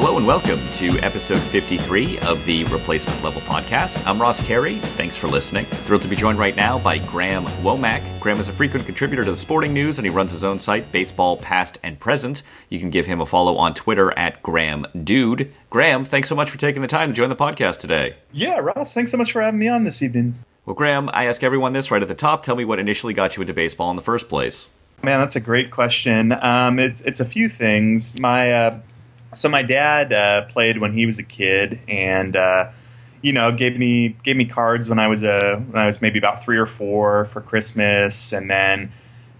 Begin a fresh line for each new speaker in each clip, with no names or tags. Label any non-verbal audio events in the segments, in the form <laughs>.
Hello and welcome to episode 53 of the Replacement Level Podcast. I'm Ross Carey. Thanks for listening. Thrilled to be joined right now by Graham Womack. Graham is a frequent contributor to the sporting news and he runs his own site, Baseball Past and Present. You can give him a follow on Twitter at Graham Dude. Graham, thanks so much for taking the time to join the podcast today.
Yeah, Ross, thanks so much for having me on this evening.
Well, Graham, I ask everyone this right at the top. Tell me what initially got you into baseball in the first place.
Man, that's a great question. Um, it's it's a few things. My uh, so my dad uh, played when he was a kid, and uh, you know gave me gave me cards when I was a uh, when I was maybe about three or four for Christmas, and then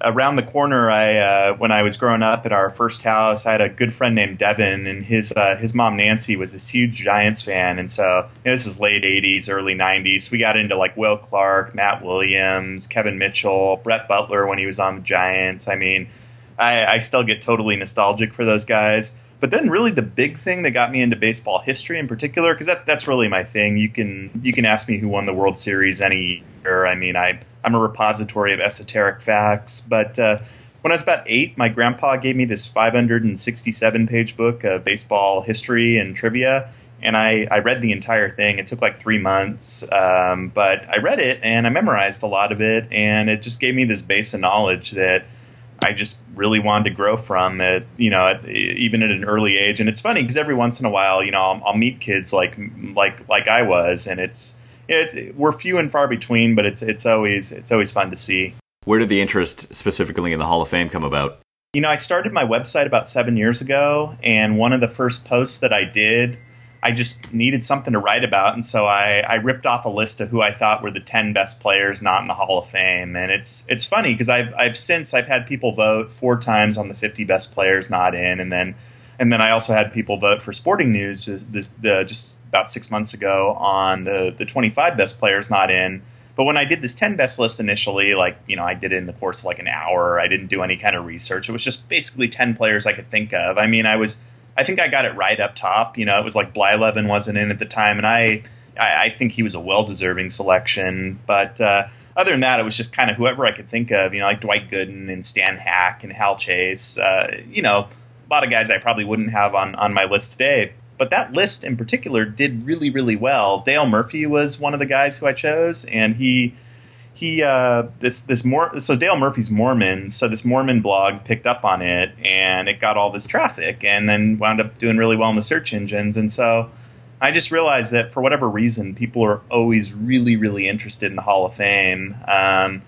around the corner, I uh, when I was growing up at our first house, I had a good friend named Devin, and his uh, his mom Nancy was this huge Giants fan, and so you know, this is late '80s, early '90s. We got into like Will Clark, Matt Williams, Kevin Mitchell, Brett Butler when he was on the Giants. I mean, I, I still get totally nostalgic for those guys. But then, really, the big thing that got me into baseball history in particular, because that, that's really my thing. You can you can ask me who won the World Series any year. I mean, I I'm a repository of esoteric facts. But uh, when I was about eight, my grandpa gave me this 567 page book of baseball history and trivia. And I, I read the entire thing. It took like three months, um, but I read it and I memorized a lot of it. And it just gave me this base of knowledge that I just really wanted to grow from it, you know, at, even at an early age. And it's funny because every once in a while, you know, I'll, I'll, meet kids like like like I was, and it's it's we're few and far between, but it's it's always it's always fun to see.
Where did the interest specifically in the Hall of Fame come about?
You know, I started my website about seven years ago, and one of the first posts that I did I just needed something to write about, and so I, I ripped off a list of who I thought were the ten best players not in the Hall of Fame. And it's it's funny because I've I've since I've had people vote four times on the fifty best players not in, and then and then I also had people vote for Sporting News just this uh, just about six months ago on the the twenty five best players not in. But when I did this 10 best list initially, like, you know, I did it in the course of like an hour. I didn't do any kind of research. It was just basically 10 players I could think of. I mean, I was I think I got it right up top. You know, it was like Blyleven wasn't in at the time, and I I, I think he was a well deserving selection. But uh, other than that, it was just kind of whoever I could think of. You know, like Dwight Gooden and Stan Hack and Hal Chase. Uh, you know, a lot of guys I probably wouldn't have on on my list today. But that list in particular did really really well. Dale Murphy was one of the guys who I chose, and he he uh, this this more so Dale Murphy's Mormon, so this Mormon blog picked up on it and it got all this traffic and then wound up doing really well in the search engines. And so I just realized that for whatever reason, people are always really really interested in the Hall of Fame. Um,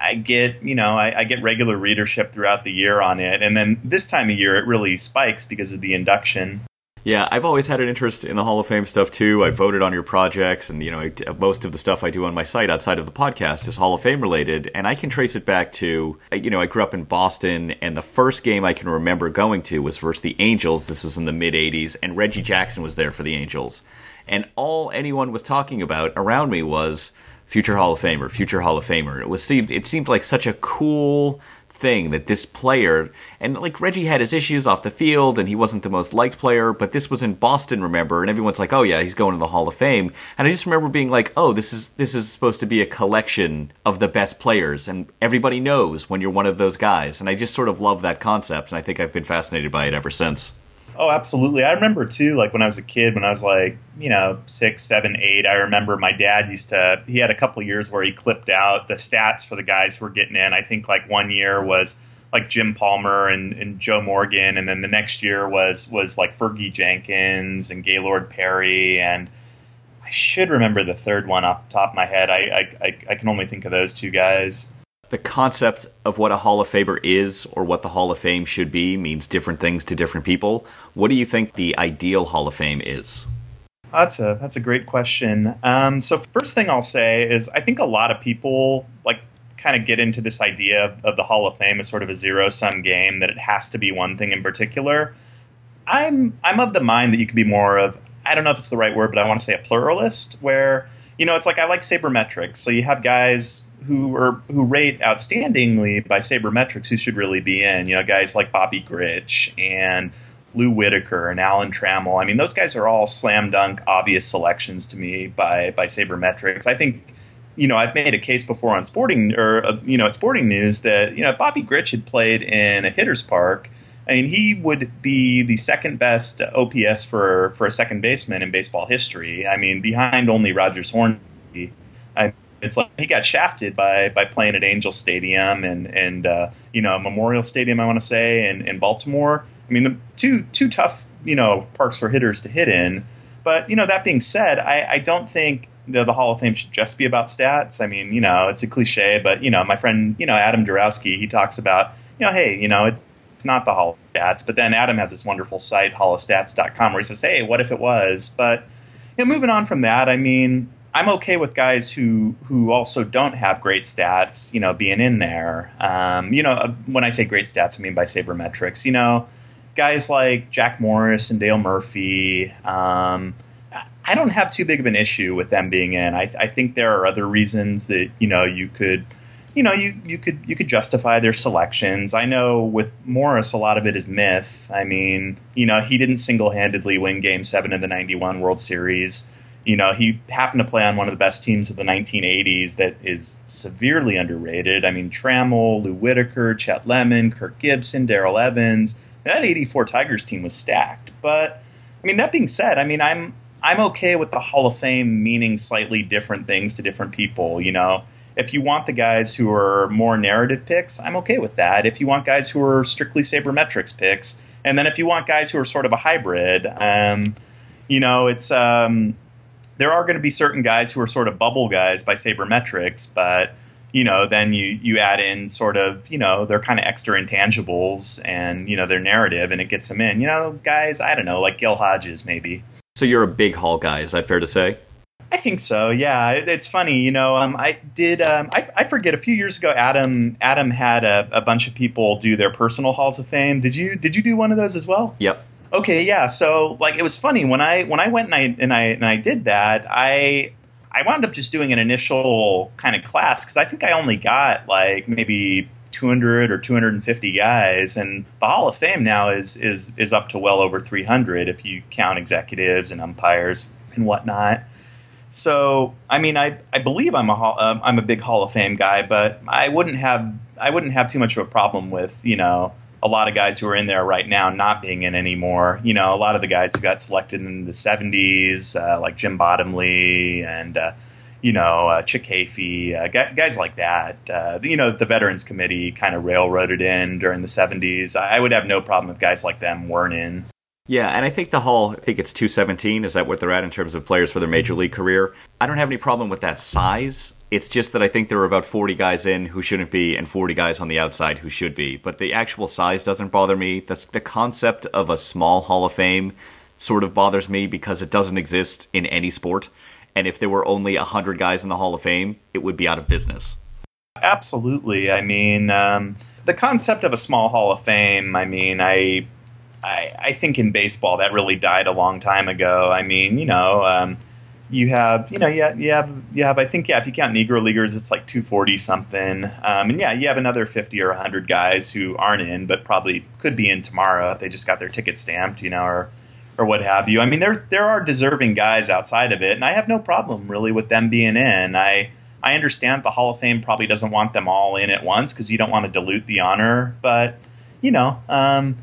I get you know I, I, get regular readership throughout the year on it, and then this time of year it really spikes because of the induction.
Yeah, I've always had an interest in the Hall of Fame stuff too. I voted on your projects, and you know, most of the stuff I do on my site outside of the podcast is Hall of Fame related, and I can trace it back to uh, you know, I grew up in Boston, and the first game I can remember going to was versus the Angels. This was in the mid '80s, and Reggie Jackson was there for the Angels, and all anyone was talking about around me was future Hall of Famer, future Hall of Famer. It was seemed it seemed like such a cool thing that this player and like Reggie had his issues off the field and he wasn't the most liked player, but this was in Boston, remember? And everyone's like, "Oh yeah, he's going to the Hall of Fame." And I just remember being like, "Oh, this is this is supposed to be a collection of the best players and everybody knows when you're one of those guys." And I just sort of love that concept and I think I've been fascinated by it ever since.
Oh, absolutely. I remember too, like when I was a kid, when I was like, you know, six, seven, eight, I remember my dad used to, he had a couple years where he clipped out the stats for the guys who were getting in. I think like one year was like Jim Palmer and, and Joe Morgan. And then the next year was, was like Fergie Jenkins and Gaylord Perry. And I should remember the third one off the top of my head. I, I, I can only think of those two guys
the concept of what a Hall of Famer is or what the Hall of Fame should be means different things to different people. What do you think the ideal Hall of Fame is?
That's a that's a great question. Um, so first thing I'll say is I think a lot of people like kind of get into this idea of, of the Hall of Fame as sort of a zero sum game that it has to be one thing in particular. I'm I'm of the mind that you could be more of I don't know if it's the right word, but I want to say a pluralist where you know it's like I like sabermetrics. So you have guys who are who rate outstandingly by sabermetrics who should really be in. You know, guys like Bobby Grich and Lou Whitaker and Alan Trammell. I mean, those guys are all slam dunk obvious selections to me by by sabermetrics. I think you know, I've made a case before on sporting or uh, you know, at Sporting News that you know, Bobby Grich had played in a hitter's park I mean, he would be the second best OPS for for a second baseman in baseball history. I mean, behind only Rogers Hornsby. It's like he got shafted by by playing at Angel Stadium and and uh, you know Memorial Stadium. I want to say in, in Baltimore. I mean, the two two tough you know parks for hitters to hit in. But you know that being said, I, I don't think the, the Hall of Fame should just be about stats. I mean, you know, it's a cliche, but you know, my friend, you know, Adam Darowski, he talks about, you know, hey, you know, it, it's not the Hall of Stats, but then Adam has this wonderful site, hallofstats.com, where he says, hey, what if it was? But you know, moving on from that, I mean, I'm okay with guys who who also don't have great stats, you know, being in there. Um, you know, uh, when I say great stats, I mean by sabermetrics. You know, guys like Jack Morris and Dale Murphy. Um, I don't have too big of an issue with them being in. I, I think there are other reasons that you know you could you know, you, you could you could justify their selections. I know with Morris, a lot of it is myth. I mean, you know, he didn't single handedly win Game Seven of the '91 World Series. You know, he happened to play on one of the best teams of the 1980s that is severely underrated. I mean, Trammell, Lou Whitaker, Chet Lemon, Kirk Gibson, Darrell Evans. That '84 Tigers team was stacked. But I mean, that being said, I mean, I'm I'm okay with the Hall of Fame meaning slightly different things to different people. You know, if you want the guys who are more narrative picks, I'm okay with that. If you want guys who are strictly sabermetrics picks, and then if you want guys who are sort of a hybrid, um, you know, it's um, there are going to be certain guys who are sort of bubble guys by sabermetrics, but you know, then you you add in sort of you know they're kind of extra intangibles and you know their narrative, and it gets them in. You know, guys, I don't know, like Gil Hodges maybe.
So you're a big Hall guy, is that fair to say?
I think so. Yeah, it, it's funny. You know, um, I did. Um, I, I, forget. A few years ago, Adam Adam had a, a, bunch of people do their personal halls of fame. Did you Did you do one of those as well?
Yep.
Okay. Yeah. So like, it was funny when I when I went and I and I and I did that. I I wound up just doing an initial kind of class because I think I only got like maybe 200 or 250 guys, and the Hall of Fame now is is is up to well over 300 if you count executives and umpires and whatnot. So, I mean, I, I believe I'm a uh, I'm a big Hall of Fame guy, but I wouldn't have I wouldn't have too much of a problem with you know a lot of guys who are in there right now not being in anymore. You know, a lot of the guys who got selected in the '70s, uh, like Jim Bottomley and uh, you know uh, Chick Hafey, uh, guys like that. Uh, you know, the Veterans Committee kind of railroaded in during the '70s. I would have no problem if guys like them weren't in.
Yeah, and I think the Hall, I think it's 217. Is that what they're at in terms of players for their major league career? I don't have any problem with that size. It's just that I think there are about 40 guys in who shouldn't be and 40 guys on the outside who should be. But the actual size doesn't bother me. That's the concept of a small Hall of Fame sort of bothers me because it doesn't exist in any sport. And if there were only 100 guys in the Hall of Fame, it would be out of business.
Absolutely. I mean, um, the concept of a small Hall of Fame, I mean, I I, I think in baseball that really died a long time ago. I mean, you know, um, you have, you know, yeah, you have, you have. I think, yeah, if you count Negro leaguers, it's like two forty something. Um, and yeah, you have another fifty or hundred guys who aren't in, but probably could be in tomorrow if they just got their ticket stamped, you know, or or what have you. I mean, there there are deserving guys outside of it, and I have no problem really with them being in. I I understand the Hall of Fame probably doesn't want them all in at once because you don't want to dilute the honor, but you know. Um,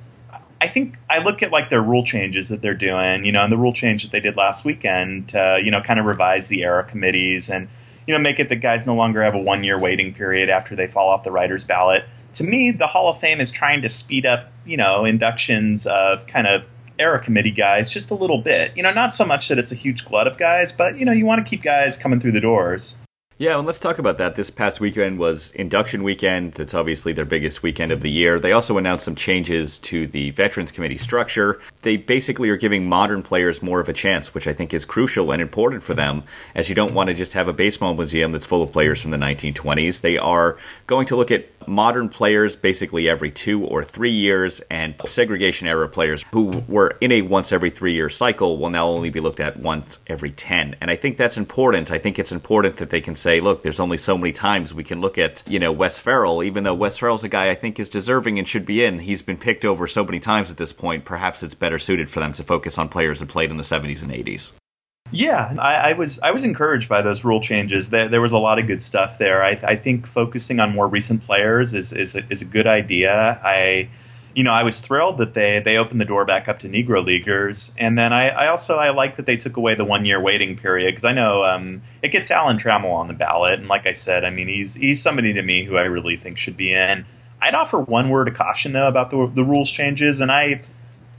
I think I look at like their rule changes that they're doing, you know, and the rule change that they did last weekend to, you know, kind of revise the era committees and, you know, make it that guys no longer have a one year waiting period after they fall off the writer's ballot. To me, the Hall of Fame is trying to speed up, you know, inductions of kind of era committee guys just a little bit. You know, not so much that it's a huge glut of guys, but, you know, you want to keep guys coming through the doors.
Yeah, and let's talk about that. This past weekend was induction weekend. It's obviously their biggest weekend of the year. They also announced some changes to the Veterans Committee structure. They basically are giving modern players more of a chance, which I think is crucial and important for them, as you don't want to just have a baseball museum that's full of players from the 1920s. They are going to look at modern players basically every two or three years, and segregation era players who were in a once every three year cycle will now only be looked at once every 10. And I think that's important. I think it's important that they can say, look, there's only so many times we can look at, you know, Wes Ferrell, even though Wes Ferrell's a guy I think is deserving and should be in. He's been picked over so many times at this point. Perhaps it's better suited for them to focus on players who played in the 70s and 80s.
Yeah, I, I, was I was encouraged by those rule changes. There, there was a lot of good stuff there. I, I think focusing on more recent players is is a, is a good idea. I you know, I was thrilled that they they opened the door back up to Negro leaguers, and then I, I also I like that they took away the one year waiting period because I know um, it gets Alan Trammell on the ballot, and like I said, I mean he's he's somebody to me who I really think should be in. I'd offer one word of caution though about the the rules changes, and I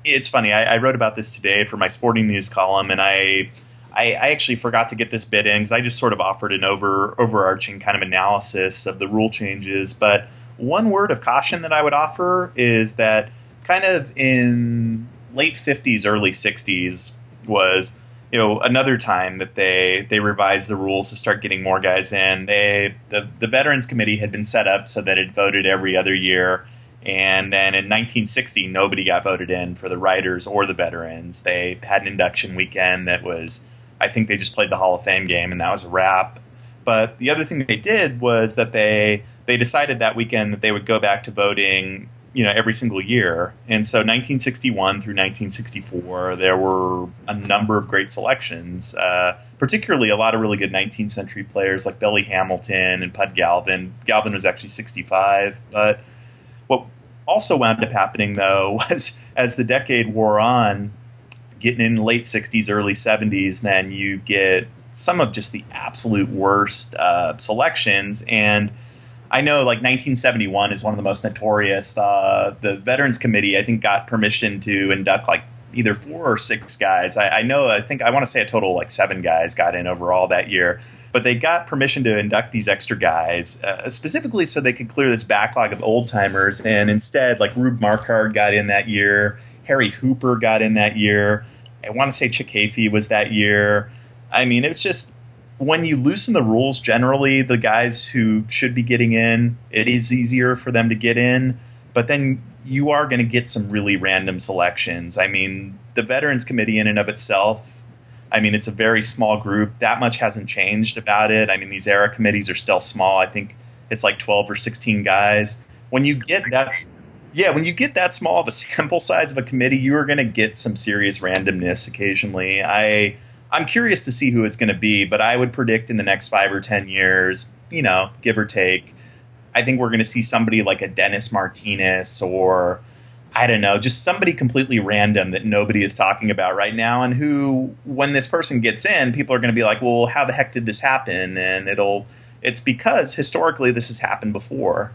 it's funny I, I wrote about this today for my sporting news column, and I. I, I actually forgot to get this bit in because I just sort of offered an over overarching kind of analysis of the rule changes, but one word of caution that I would offer is that kind of in late 50s, early 60s was you know another time that they they revised the rules to start getting more guys in. They the the veterans committee had been set up so that it voted every other year. And then in 1960, nobody got voted in for the writers or the veterans. They had an induction weekend that was, I think they just played the Hall of Fame game, and that was a wrap. But the other thing they did was that they they decided that weekend that they would go back to voting you know every single year. And so 1961 through 1964 there were a number of great selections uh, particularly a lot of really good 19th century players like billy hamilton and pud galvin. Galvin was actually 65 but what also wound up happening though <laughs> was as the decade wore on getting in late 60s early 70s then you get some of just the absolute worst uh, selections. And I know like 1971 is one of the most notorious. Uh, the Veterans Committee, I think, got permission to induct like either four or six guys. I, I know, I think, I want to say a total like seven guys got in overall that year. But they got permission to induct these extra guys uh, specifically so they could clear this backlog of old timers. And instead, like Rube Marquard got in that year, Harry Hooper got in that year. I want to say Chick Hafey was that year. I mean, it's just when you loosen the rules, generally the guys who should be getting in, it is easier for them to get in. But then you are going to get some really random selections. I mean, the Veterans Committee, in and of itself, I mean, it's a very small group. That much hasn't changed about it. I mean, these era committees are still small. I think it's like 12 or 16 guys. When you get that, yeah, when you get that small of a <laughs> sample size of a committee, you are going to get some serious randomness occasionally. I I'm curious to see who it's going to be, but I would predict in the next five or ten years, you know, give or take, I think we're going to see somebody like a Dennis Martinez or I don't know, just somebody completely random that nobody is talking about right now, and who, when this person gets in, people are going to be like, "Well, how the heck did this happen?" And it'll, it's because historically this has happened before.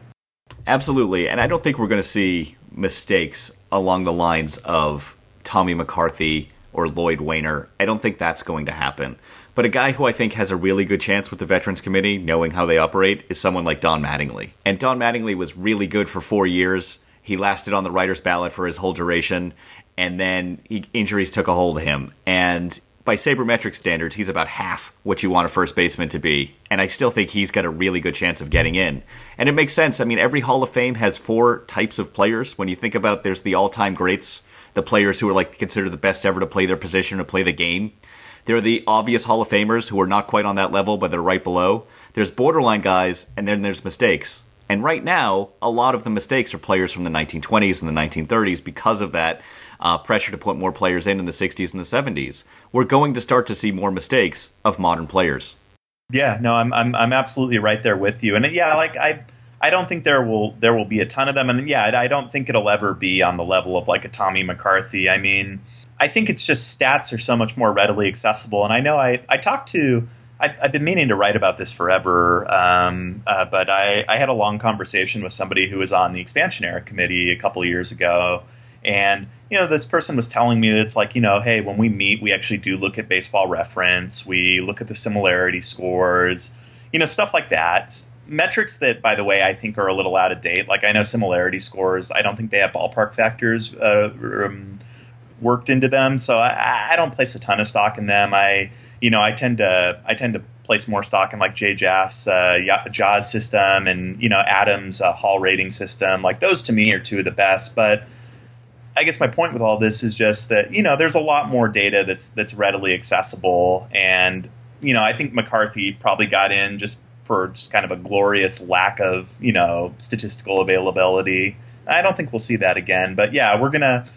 Absolutely, and I don't think we're going to see mistakes along the lines of Tommy McCarthy or Lloyd Waner. I don't think that's going to happen. But a guy who I think has a really good chance with the Veterans Committee, knowing how they operate, is someone like Don Mattingly. And Don Mattingly was really good for four years. He lasted on the writer's ballot for his whole duration, and then he, injuries took a hold of him. And by sabermetric standards, he's about half what you want a first baseman to be. And I still think he's got a really good chance of getting in. And it makes sense. I mean, every Hall of Fame has four types of players. When you think about there's the all time greats the players who are like considered the best ever to play their position or play the game. There are the obvious Hall of Famers who are not quite on that level, but they're right below. There's borderline guys, and then there's mistakes. And right now, a lot of the mistakes are players from the 1920s and the 1930s because of that uh, pressure to put more players in in the 60s and the 70s. We're going to start to see more mistakes of modern players.
Yeah, no, I'm I'm I'm absolutely right there with you. And yeah, like I I don't think there will there will be a ton of them, and yeah, I don't think it'll ever be on the level of like a Tommy McCarthy. I mean, I think it's just stats are so much more readily accessible, and I know I I talked to. I, have been meaning to write about this forever, um, uh, but I, I had a long conversation with somebody who was on the expansion era committee a couple years ago, and you know this person was telling me that it's like you know hey when we meet we actually do look at baseball reference we look at the similarity scores you know stuff like that metrics that, by the way, I think are a little out of date. Like I know similarity scores. I don't think they have ballpark factors uh, um, worked into them, so I, I, don't place a ton of stock in them. I, you know, I tend to I tend to place more stock in like Jay Jaffe's uh, JAWS system and you know Adams' uh, Hall rating system. Like those to me are two of the best, but. I guess my point with all this is just that you know there's a lot more data that's that's readily accessible, and you know I think McCarthy probably got in just for just kind of a glorious lack of you know statistical availability. I don't think we'll see that again. But yeah, we're gonna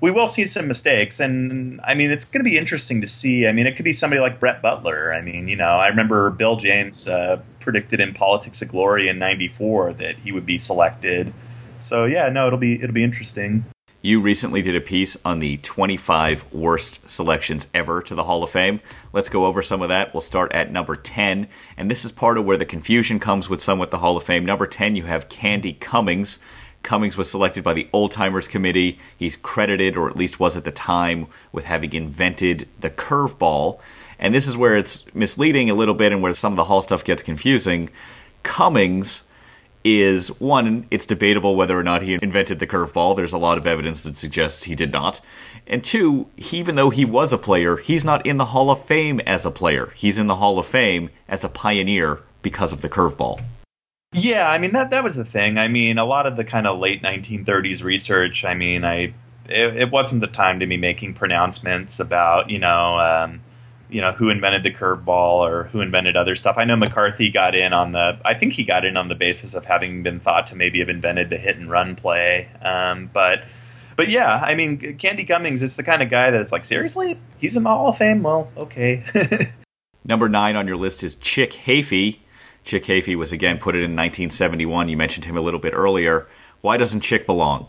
we will see some mistakes, and I mean it's to be interesting to see. I mean, it could be somebody like Brett Butler. I mean, you know, I remember Bill James uh, predicted in Politics of Glory in '94 that he would be selected. so yeah, no, it'll be it'll be interesting.
You recently did a piece on the 25 worst selections ever to the Hall of Fame. Let's go over some of that. We'll start at number 10, and this is part of where the confusion comes with some with the Hall of Fame. Number 10, you have Candy Cummings. Cummings was selected by the Old Timers Committee. He's credited, or at least was at the time, with having invented the curveball. And this is where it's misleading a little bit and where some of the Hall stuff gets confusing. Cummings is one, it's debatable whether or not he invented the curveball. There's a lot of evidence that suggests he did not. And two, even though he was a player, he's not in the Hall of Fame as a player. He's in the Hall of Fame as a pioneer because of the curveball.
Yeah, I mean that that was the thing. I mean, a lot of the kind of late 1930s research. I mean, I it, it wasn't the time to be making pronouncements about you know um, you know who invented the curveball or who invented other stuff. I know McCarthy got in on the. I think he got in on the basis of having been thought to maybe have invented the hit and run play. Um, but but yeah, I mean, Candy Cummings is the kind of guy that's like, seriously, he's in the Hall of Fame. Well, okay. <laughs>
Number nine on your list is Chick Hafey. Chick Hafey was again put it in 1971. You mentioned him a little bit earlier. Why doesn't Chick belong?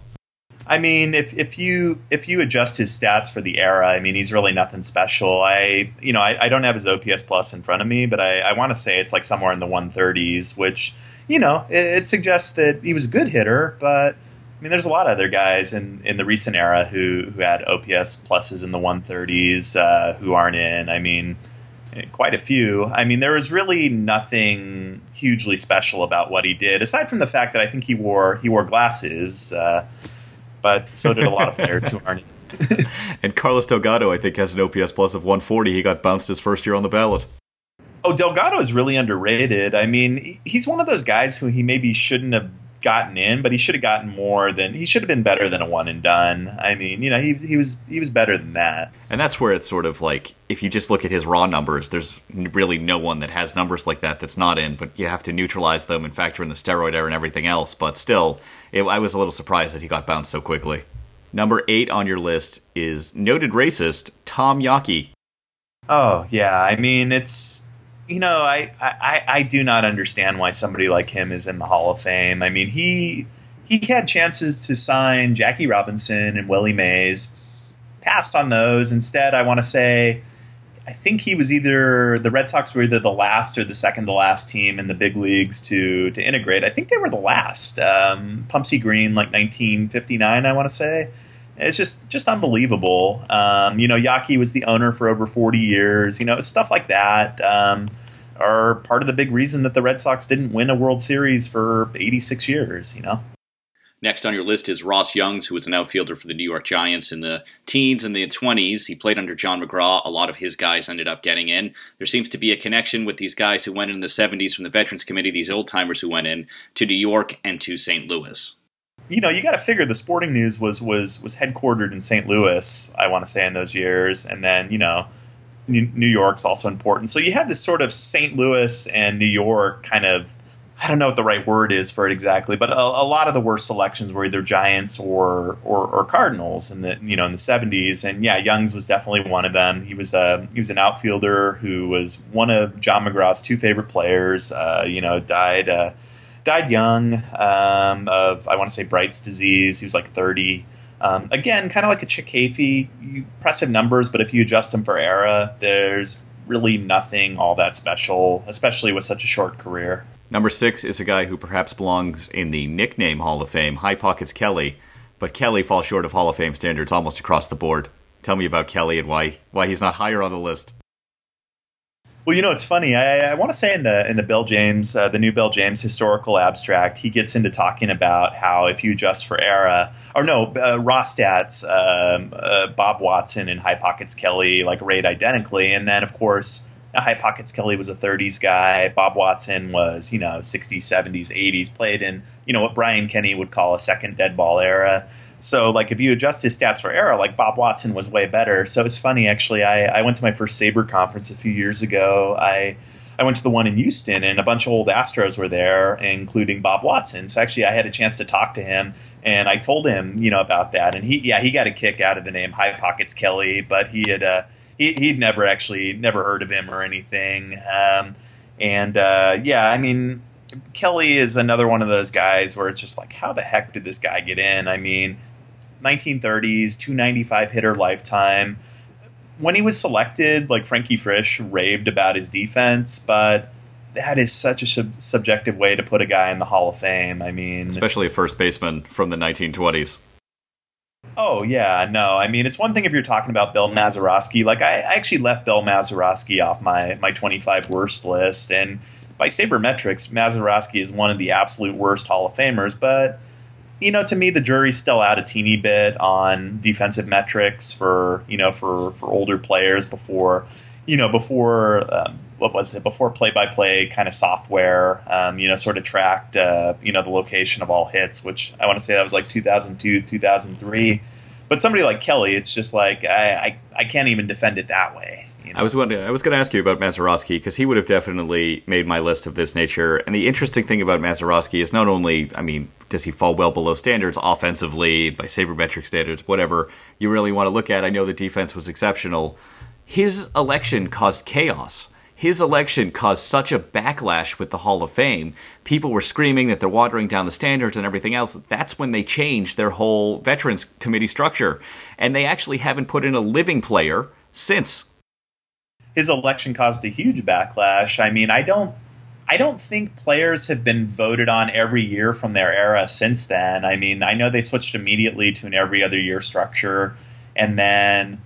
I mean, if if you if you adjust his stats for the era, I mean, he's really nothing special. I you know I, I don't have his OPS plus in front of me, but I, I want to say it's like somewhere in the 130s, which you know it, it, suggests that he was a good hitter. But I mean, there's a lot of other guys in, in the recent era who who had OPS pluses in the 130s uh, who aren't in. I mean, quite a few. I mean, there was really nothing hugely special about what he did, aside from the fact that I think he wore he wore glasses. Uh, but so did a lot of players who aren't. <laughs>
and Carlos Delgado, I think, has an OPS plus of 140. He got bounced his first year on the ballot.
Oh, Delgado is really underrated. I mean, he's one of those guys who he maybe shouldn't have gotten in, but he should have gotten more than he should have been better than a one and done. I mean, you know, he he was he was better than that.
And that's where it's sort of like if you just look at his raw numbers, there's really no one that has numbers like that that's not in, but you have to neutralize them and factor in the steroid era and everything else. But still, it, I was a little surprised that he got bounced so quickly. Number eight on your list is noted racist Tom Yawkey.
Oh yeah, I mean it's you know I, I I do not understand why somebody like him is in the Hall of Fame. I mean he he had chances to sign Jackie Robinson and Willie Mays, passed on those. Instead, I want to say I think he was either the Red Sox were either the last or the second to last team in the big leagues to to integrate. I think they were the last. Um, Pumpsie Green, like 1959, I want to say. It's just just unbelievable. Um, you know, Yawkey was the owner for over 40 years. You know, stuff like that um, are part of the big reason that the Red Sox didn't win a World Series for 86 years. You know.
Next on your list is Ross Youngs, who was an outfielder for the New York Giants in the teens and the 20s. He played under John McGraw. A lot of his guys ended up getting in. There seems to be a connection with these guys who went in the 70s from the Veterans Committee, these old timers who went in to New York and to St. Louis.
You know, you got to figure the Sporting News was was was headquartered in St. Louis. I want to say in those years, and then you know, New York's also important. So you had this sort of St. Louis and New York kind of I don't know what the right word is for it exactly, but a, a lot of the worst selections were either Giants or, or, or Cardinals in the you know in the seventies. And yeah, Youngs was definitely one of them. He was a he was an outfielder who was one of John McGraw's two favorite players. Uh, you know, died uh, died young um, of I want to say Bright's disease. He was like thirty. Um, again, kind of like a Chick Hafey, impressive numbers, but if you adjust them for era, there's really nothing all that special, especially with such a short career.
Number six is a guy who perhaps belongs in the nickname Hall of Fame, High Pockets Kelly, but Kelly falls short of Hall of Fame standards almost across the board. Tell me about Kelly and why why he's not higher on the list.
Well, you know, it's funny. I, I want to say in the in the Bill James, uh, the new Bill James historical abstract, he gets into talking about how if you adjust for era, or no, uh, Rostat's um, uh, Bob Watson and High Pockets Kelly like rate identically, and then of course High Pockets Kelly was a 30s guy. Bob Watson was, you know, 60s, 70s, 80s, played in, you know, what Brian Kenny would call a second dead ball era. So, like, if you adjust his stats for era, like Bob Watson was way better. So it's funny, actually. I, I went to my first SABR conference a few years ago. I I went to the one in Houston, and a bunch of old Astros were there, including Bob Watson. So actually, I had a chance to talk to him, and I told him, you know, about that. And he, yeah, he got a kick out of the name High Pockets Kelly, but he had. Uh, he, he, would never actually never heard of him or anything. Um, and uh, yeah, I mean, Kelly is another one of those guys where it's just like, how the heck did this guy get in? I mean, 1930s, 295 hitter lifetime. When he was selected, like Frankie Frisch raved about his defense, but that is such a sub- subjective way to put a guy in the Hall of Fame. I mean,
especially a first baseman from the 1920s.
Oh yeah, no. I mean, it's one thing if you're talking about Bill Mazeroski. Like I, I actually left Bill Mazeroski off my my 25 worst list, and by sabermetrics, Mazeroski is one of the absolute worst Hall of Famers. But you know, to me, the jury's still out a teeny bit on defensive metrics for you know for for older players before you know before um, what was it? Before play by play kind of software um, you know sort of tracked uh, you know the location of all hits which I want to say that was like 2002 2003 but somebody like Kelly it's just like I I, I can't even defend it that way
you know? I was to I was going to ask you about Mazeroski because he would have definitely made my list of this nature and the interesting thing about Mazeroski is not only I mean does he fall well below standards offensively by sabermetric standards whatever you really want to look at I know the defense was exceptional his election caused chaos his election caused such a backlash with the Hall of Fame. People were screaming that they're watering down the standards and everything else. That's when they changed their whole Veterans Committee structure. And they actually haven't put in a living player since.
His election caused a huge backlash. I mean, I don't I don't think players have been voted on every year from their era since then. I mean, I know they switched immediately to an every other year structure and then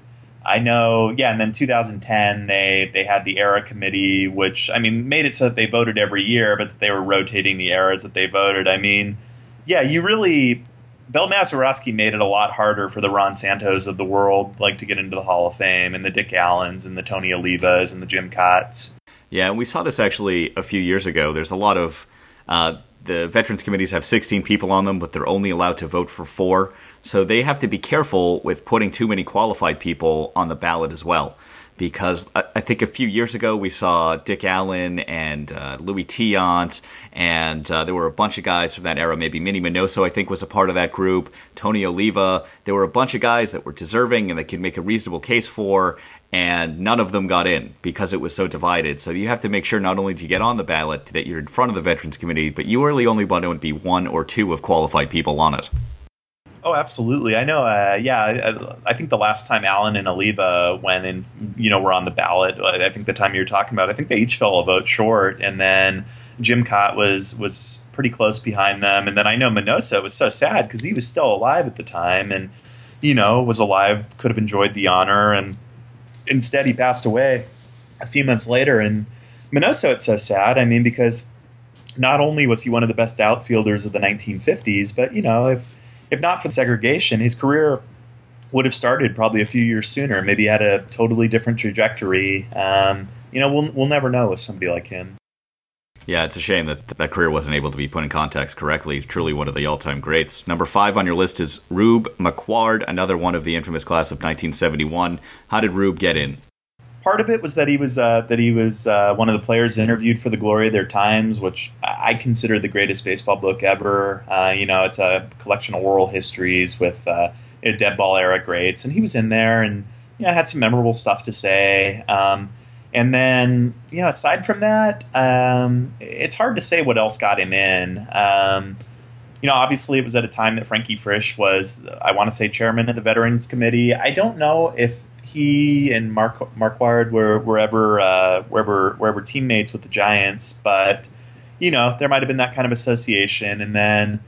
I know, yeah, and then 2010 they they had the era committee, which I mean made it so that they voted every year, but that they were rotating the eras that they voted. I mean, yeah, you really Bill Mazeroski made it a lot harder for the Ron Santos of the world, like to get into the Hall of Fame, and the Dick Allens, and the Tony Olivas, and the Jim Kaats.
Yeah, and we saw this actually a few years ago. There's a lot of uh, the veterans committees have 16 people on them, but they're only allowed to vote for four. So they have to be careful with putting too many qualified people on the ballot as well. Because I think a few years ago we saw Dick Allen and uh, Luis Tiant, and uh, there were a bunch of guys from that era. Maybe Minnie Minoso, I think, was a part of that group. Tony Oliva. There were a bunch of guys that were deserving and that could make a reasonable case for, and none of them got in because it was so divided. So you have to make sure not only do you get on the ballot that you're in front of the Veterans Committee, but you really only want to be one or two of qualified people on it.
Oh, absolutely. I know. Uh, yeah, I, I, think the last time Allen and Oliva went and you know were on the ballot, I think the time you're talking about, I think they each fell a vote short, and then Jim Kaat was was pretty close behind them, and then I know Minoso was so sad because he was still alive at the time, and you know was alive, could have enjoyed the honor, and instead he passed away a few months later, and Minoso, it's so sad. I mean, because not only was he one of the best outfielders of the 1950s, but you know if if not for segregation, his career would have started probably a few years sooner. Maybe had a totally different trajectory. Um, you know, we'll we'll never know with somebody like him.
Yeah, it's a shame that that career wasn't able to be put in context correctly. He's truly one of the all-time greats. Number five on your list is Rube Marquard, another one of the infamous class of 1971. How did Rube get in?
part of it was that he was uh, that he was uh, one of the players interviewed for the Glory of Their Times, which I consider the greatest baseball book ever. Uh, you know, it's a collection of oral histories with uh, dead ball era greats, and he was in there, and you know, had some memorable stuff to say. Um, and then, you know, aside from that, um, it's hard to say what else got him in. Um, you know, obviously, it was at a time that Frankie Frisch was, I want to say, chairman of the Veterans Committee. I don't know if he and Mark Marquard were wherever uh, wherever wherever teammates with the Giants, but you know there might have been that kind of association. And then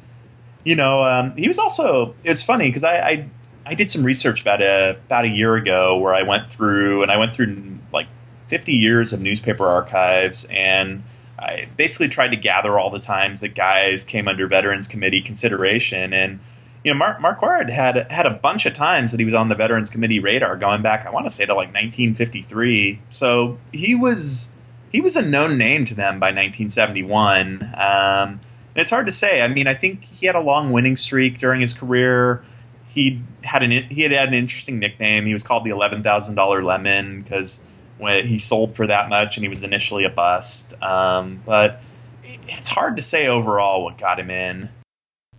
you know um, he was also it's funny because I, I, I did some research about a about a year ago where I went through and I went through like 50 years of newspaper archives and. I basically tried to gather all the times that guys came under Veterans Committee consideration, and you know, Mark Marquard had had a bunch of times that he was on the Veterans Committee radar, going back, I want to say to like 1953. So he was he was a known name to them by 1971. Um, and it's hard to say. I mean, I think he had a long winning streak during his career. He had an he had had an interesting nickname. He was called the eleven thousand dollar lemon because when he sold for that much, and he was initially a bust. Um, but it's hard to say overall what got him in.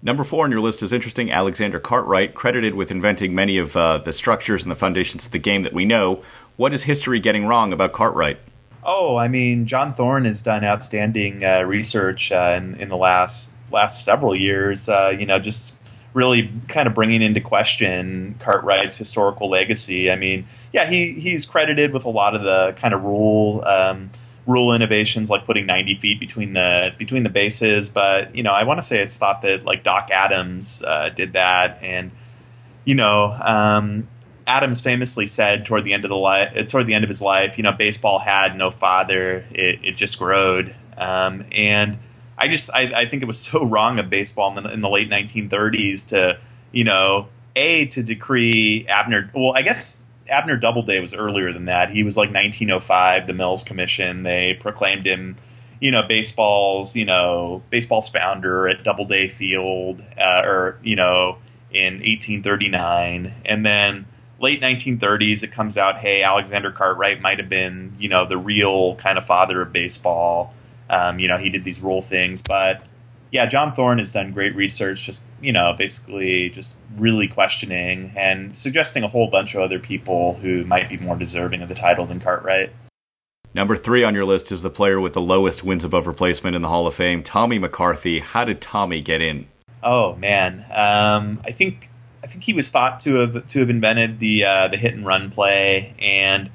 Number four on your list is interesting. Alexander Cartwright, credited with inventing many of uh, the structures and the foundations of the game that we know. What is history getting wrong about Cartwright?
Oh, I mean, John Thorn has done outstanding uh, research uh, in, in the last last several years. Uh, you know, just really kind of bringing into question Cartwright's historical legacy. I mean, yeah, he he's credited with a lot of the kind of rule um, rule innovations, like putting 90 feet between the between the bases. But you know, I want to say it's thought that like Doc Adams uh, did that, and you know. Um, Adams famously said toward the end of the li- toward the end of his life, you know, baseball had no father; it, it just growed. Um, and I just I, I, think it was so <laughs> wrong of baseball in the, in the, late 1930s to you know a to decree Abner. Well, I guess Abner Doubleday was earlier than that. He was like 1905, the Mills Commission. They proclaimed him, you know, baseball's you know baseball's founder at Doubleday Field, uh, or you know in 1839, and then late 1930s, it comes out, hey, Alexander Cartwright might have been, you know, the real kind of father of baseball. Um, you know, he did these rule things, but yeah, John Thorn has done great research, just you know, basically just really questioning and suggesting a whole bunch of other people who might be more deserving of the title than Cartwright.
Number three on your list is the player with the lowest wins above replacement in the Hall of Fame, Tommy McCarthy. How did Tommy get in?
Oh man, um, I think I think he was thought to have to have invented the uh, the hit and run play. And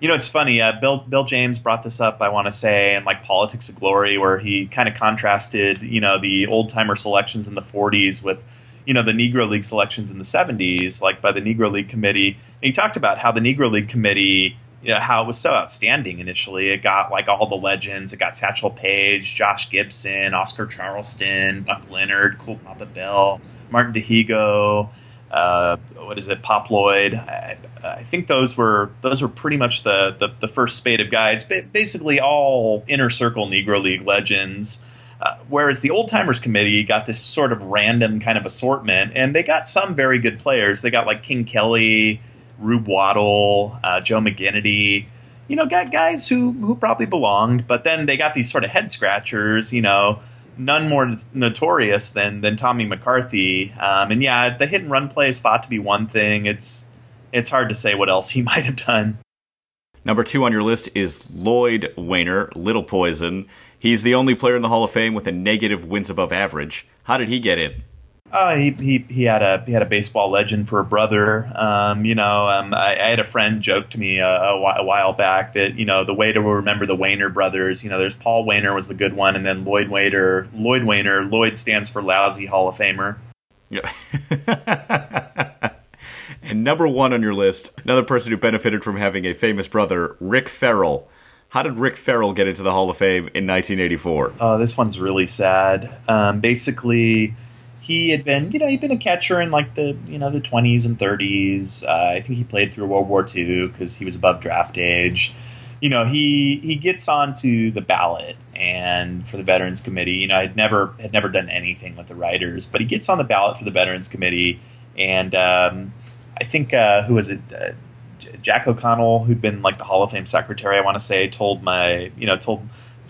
you know, it's funny. Uh, Bill Bill James brought this up. I want to say in like Politics of Glory, where he kind of contrasted you know the old timer selections in the '40s with you know the Negro League selections in the '70s, like by the Negro League Committee. And he talked about how the Negro League Committee you know, how it was so outstanding initially. It got like all the legends. It got Satchel Paige, Josh Gibson, Oscar Charleston, Buck Leonard, Cool Papa Bell, Martin Dihigo, uh, what is it, Pop Lloyd. I, I, think those were those were pretty much the, the, the first spade of guys, basically all inner circle Negro League legends. Uh, whereas the Old Timers Committee got this sort of random kind of assortment, and they got some very good players. They got like King Kelly, Rube Waddell, uh, Joe McGinnity. You know, got guys who who probably belonged, but then they got these sort of head scratchers. You know, none more notorious than than Tommy McCarthy. Um, and yeah, the hit and run play is thought to be one thing. It's it's hard to say what else he <laughs> might have done.
Number two on your list is Lloyd Waner, Little Poison. He's the only player in the Hall of Fame with a negative wins above average. How did he get in?
Uh, he, he he had a he had a baseball legend for a brother. Um, you know, um, I, I, had a friend joke to me a, a, a, while back that you know the way to remember the Waner brothers. You know, there's Paul Waner was the good one, and then Lloyd Waner. Lloyd Waner. Lloyd stands for lousy Hall of Famer.
Yeah. <laughs> and number one on your list, another person who benefited from having a famous brother, Rick Ferrell. How did Rick Ferrell get into the Hall of Fame in 1984?
Oh, this one's really sad. Um, basically he had been, you know, he'd been a catcher in like the, you know, the 20s and 30s. Uh, I think he played through World War II because he was above draft age. You know, he he gets onto the ballot and for the Veterans Committee. You know, I'd never had never done anything with the writers, but he gets on the ballot for the Veterans Committee, and um, I think uh, who was it? Uh, Jack O'Connell, who'd been like the Hall of Fame secretary, I want to say, told my, you know, told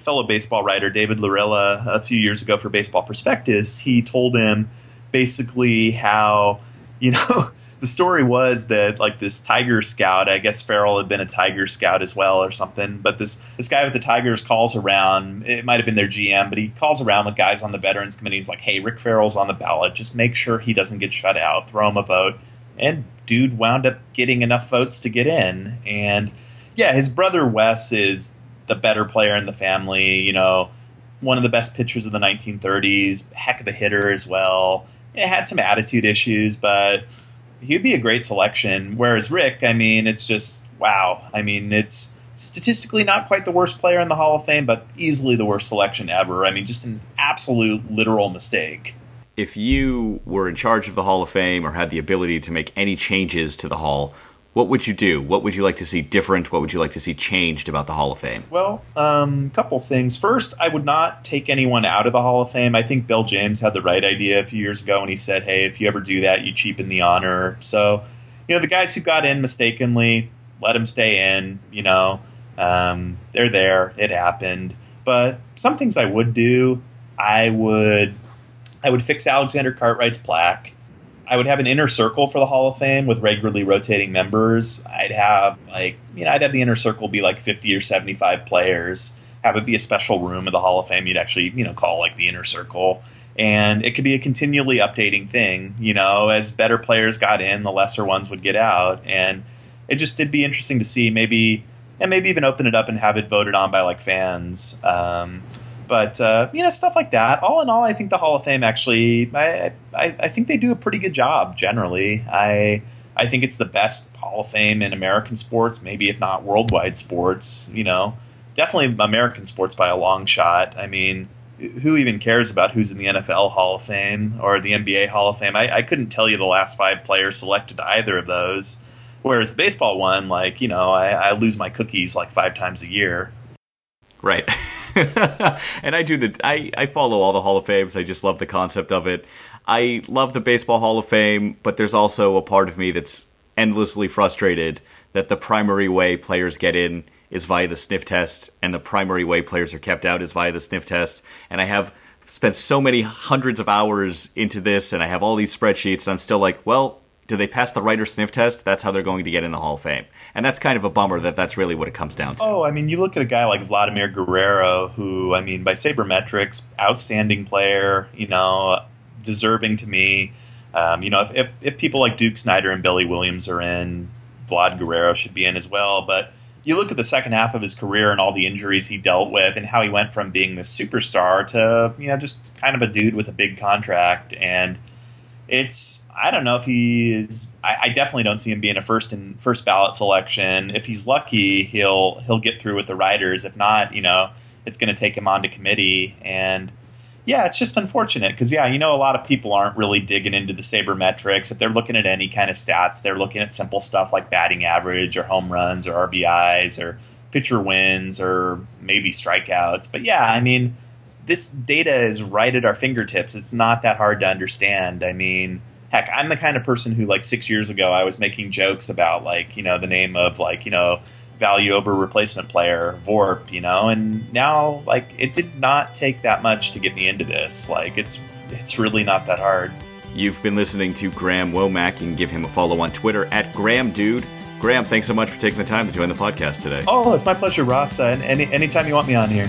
fellow baseball writer David Laurila a few years ago for Baseball Prospectus. He told him basically how you know <laughs> the story was that like this Tiger Scout, I guess Ferrell had been a Tiger Scout as well or something. But this this guy with the Tigers calls around. It might have been their GM, but he calls around with guys on the Veterans Committee. He's like, "Hey, Rick Ferrell's on the ballot. Just make sure he doesn't get shut out. Throw him a vote." And dude wound up getting enough votes to get in. And yeah, his brother Wes is the better player in the family. You know, one of the best pitchers of the 1930s, heck of a hitter as well. It had some attitude issues, but he'd be a great selection. Whereas Rick, I mean, it's just wow. I mean, it's statistically not quite the worst player in the Hall of Fame, but easily the worst selection ever. I mean, just an absolute literal mistake.
If you were in charge of the Hall of Fame or had the ability to make any changes to the Hall, what would you do? What would you like to see different? What would you like to see changed about the Hall of Fame?
Well, a um, couple things. First, I would not take anyone out of the Hall of Fame. I think Bill James had the right idea a few years ago when he said, "Hey, if you ever do that, you cheapen the honor." So, you know, the guys who got in mistakenly, let them stay in. You know, um, they're there. It happened. But some things I would do, I would, I would fix Alexander Cartwright's plaque. I would have an inner circle for the Hall of Fame with regularly rotating members. I'd have like you know I'd have the inner circle be like 50 or 75 players. Have it be a special room of the Hall of Fame. You'd actually you know call like the inner circle, and it could be a continually updating thing. You know, as better players got in, the lesser ones would get out, and it just it'd be interesting to see maybe and maybe even open it up and have it voted on by like fans. Um, but uh, you know stuff like that. All in all, I think the Hall of Fame actually, I, I, I think they do a pretty good job generally. I I think it's the best Hall of Fame in American sports, maybe if not worldwide sports. You know, definitely American sports by a long shot. I mean, who even cares about who's in the NFL Hall of Fame or the NBA Hall of Fame? I, I couldn't tell you the last five players selected to either of those. Whereas the baseball one, like you know, I, I lose my cookies like five times a year.
Right. <laughs> <laughs> and I do the I, I follow all the Hall of Fames. I just love the concept of it. I love the Baseball Hall of Fame, but there's also a part of me that's endlessly frustrated that the primary way players get in is via the sniff test, and the primary way players are kept out is via the sniff test. And I have spent so many hundreds of hours into this, and I have all these spreadsheets, and I'm still like, well, do they pass the writer sniff test? That's how they're going to get in the Hall of Fame. And that's kind of a bummer that that's really what it comes down to.
Oh, I mean, you look at a guy like Vladimir Guerrero, who, I mean, by sabermetrics, outstanding player, you know, deserving to me. Um, you know, if, if, if, people like Duke Snider and Billy Williams are in, Vlad Guerrero should be in as well. But you look at the second half of his career and all the injuries he dealt with and how he went from being this superstar to, you know, just kind of a dude with a big contract. And it's I don't know if he is. I, I, definitely don't see him being a first and first ballot selection. If he's lucky, he'll he'll get through with the writers. If not, you know, it's going to take him on to committee. And yeah, it's just unfortunate because yeah, you know, a lot of people aren't really digging into the sabermetrics. If they're looking at any kind of stats, they're looking at simple stuff like batting average or home runs or RBIs or pitcher wins or maybe strikeouts. But yeah, I mean this data is right at our fingertips. It's not that hard to understand. I mean, heck, I'm the kind of person who, like, six years ago, I was making jokes about, like, you know, the name of, like, you know, value over replacement player, VORP, you know, and now, like, it did not take that much to get me into this. Like, it's it's really not that hard.
You've been listening to Graham Womack. You can give him a follow on Twitter at Graham Dude. Graham, thanks so much for taking the time to join the podcast today.
Oh, it's my pleasure, Ross. Uh, any anytime you want me on here.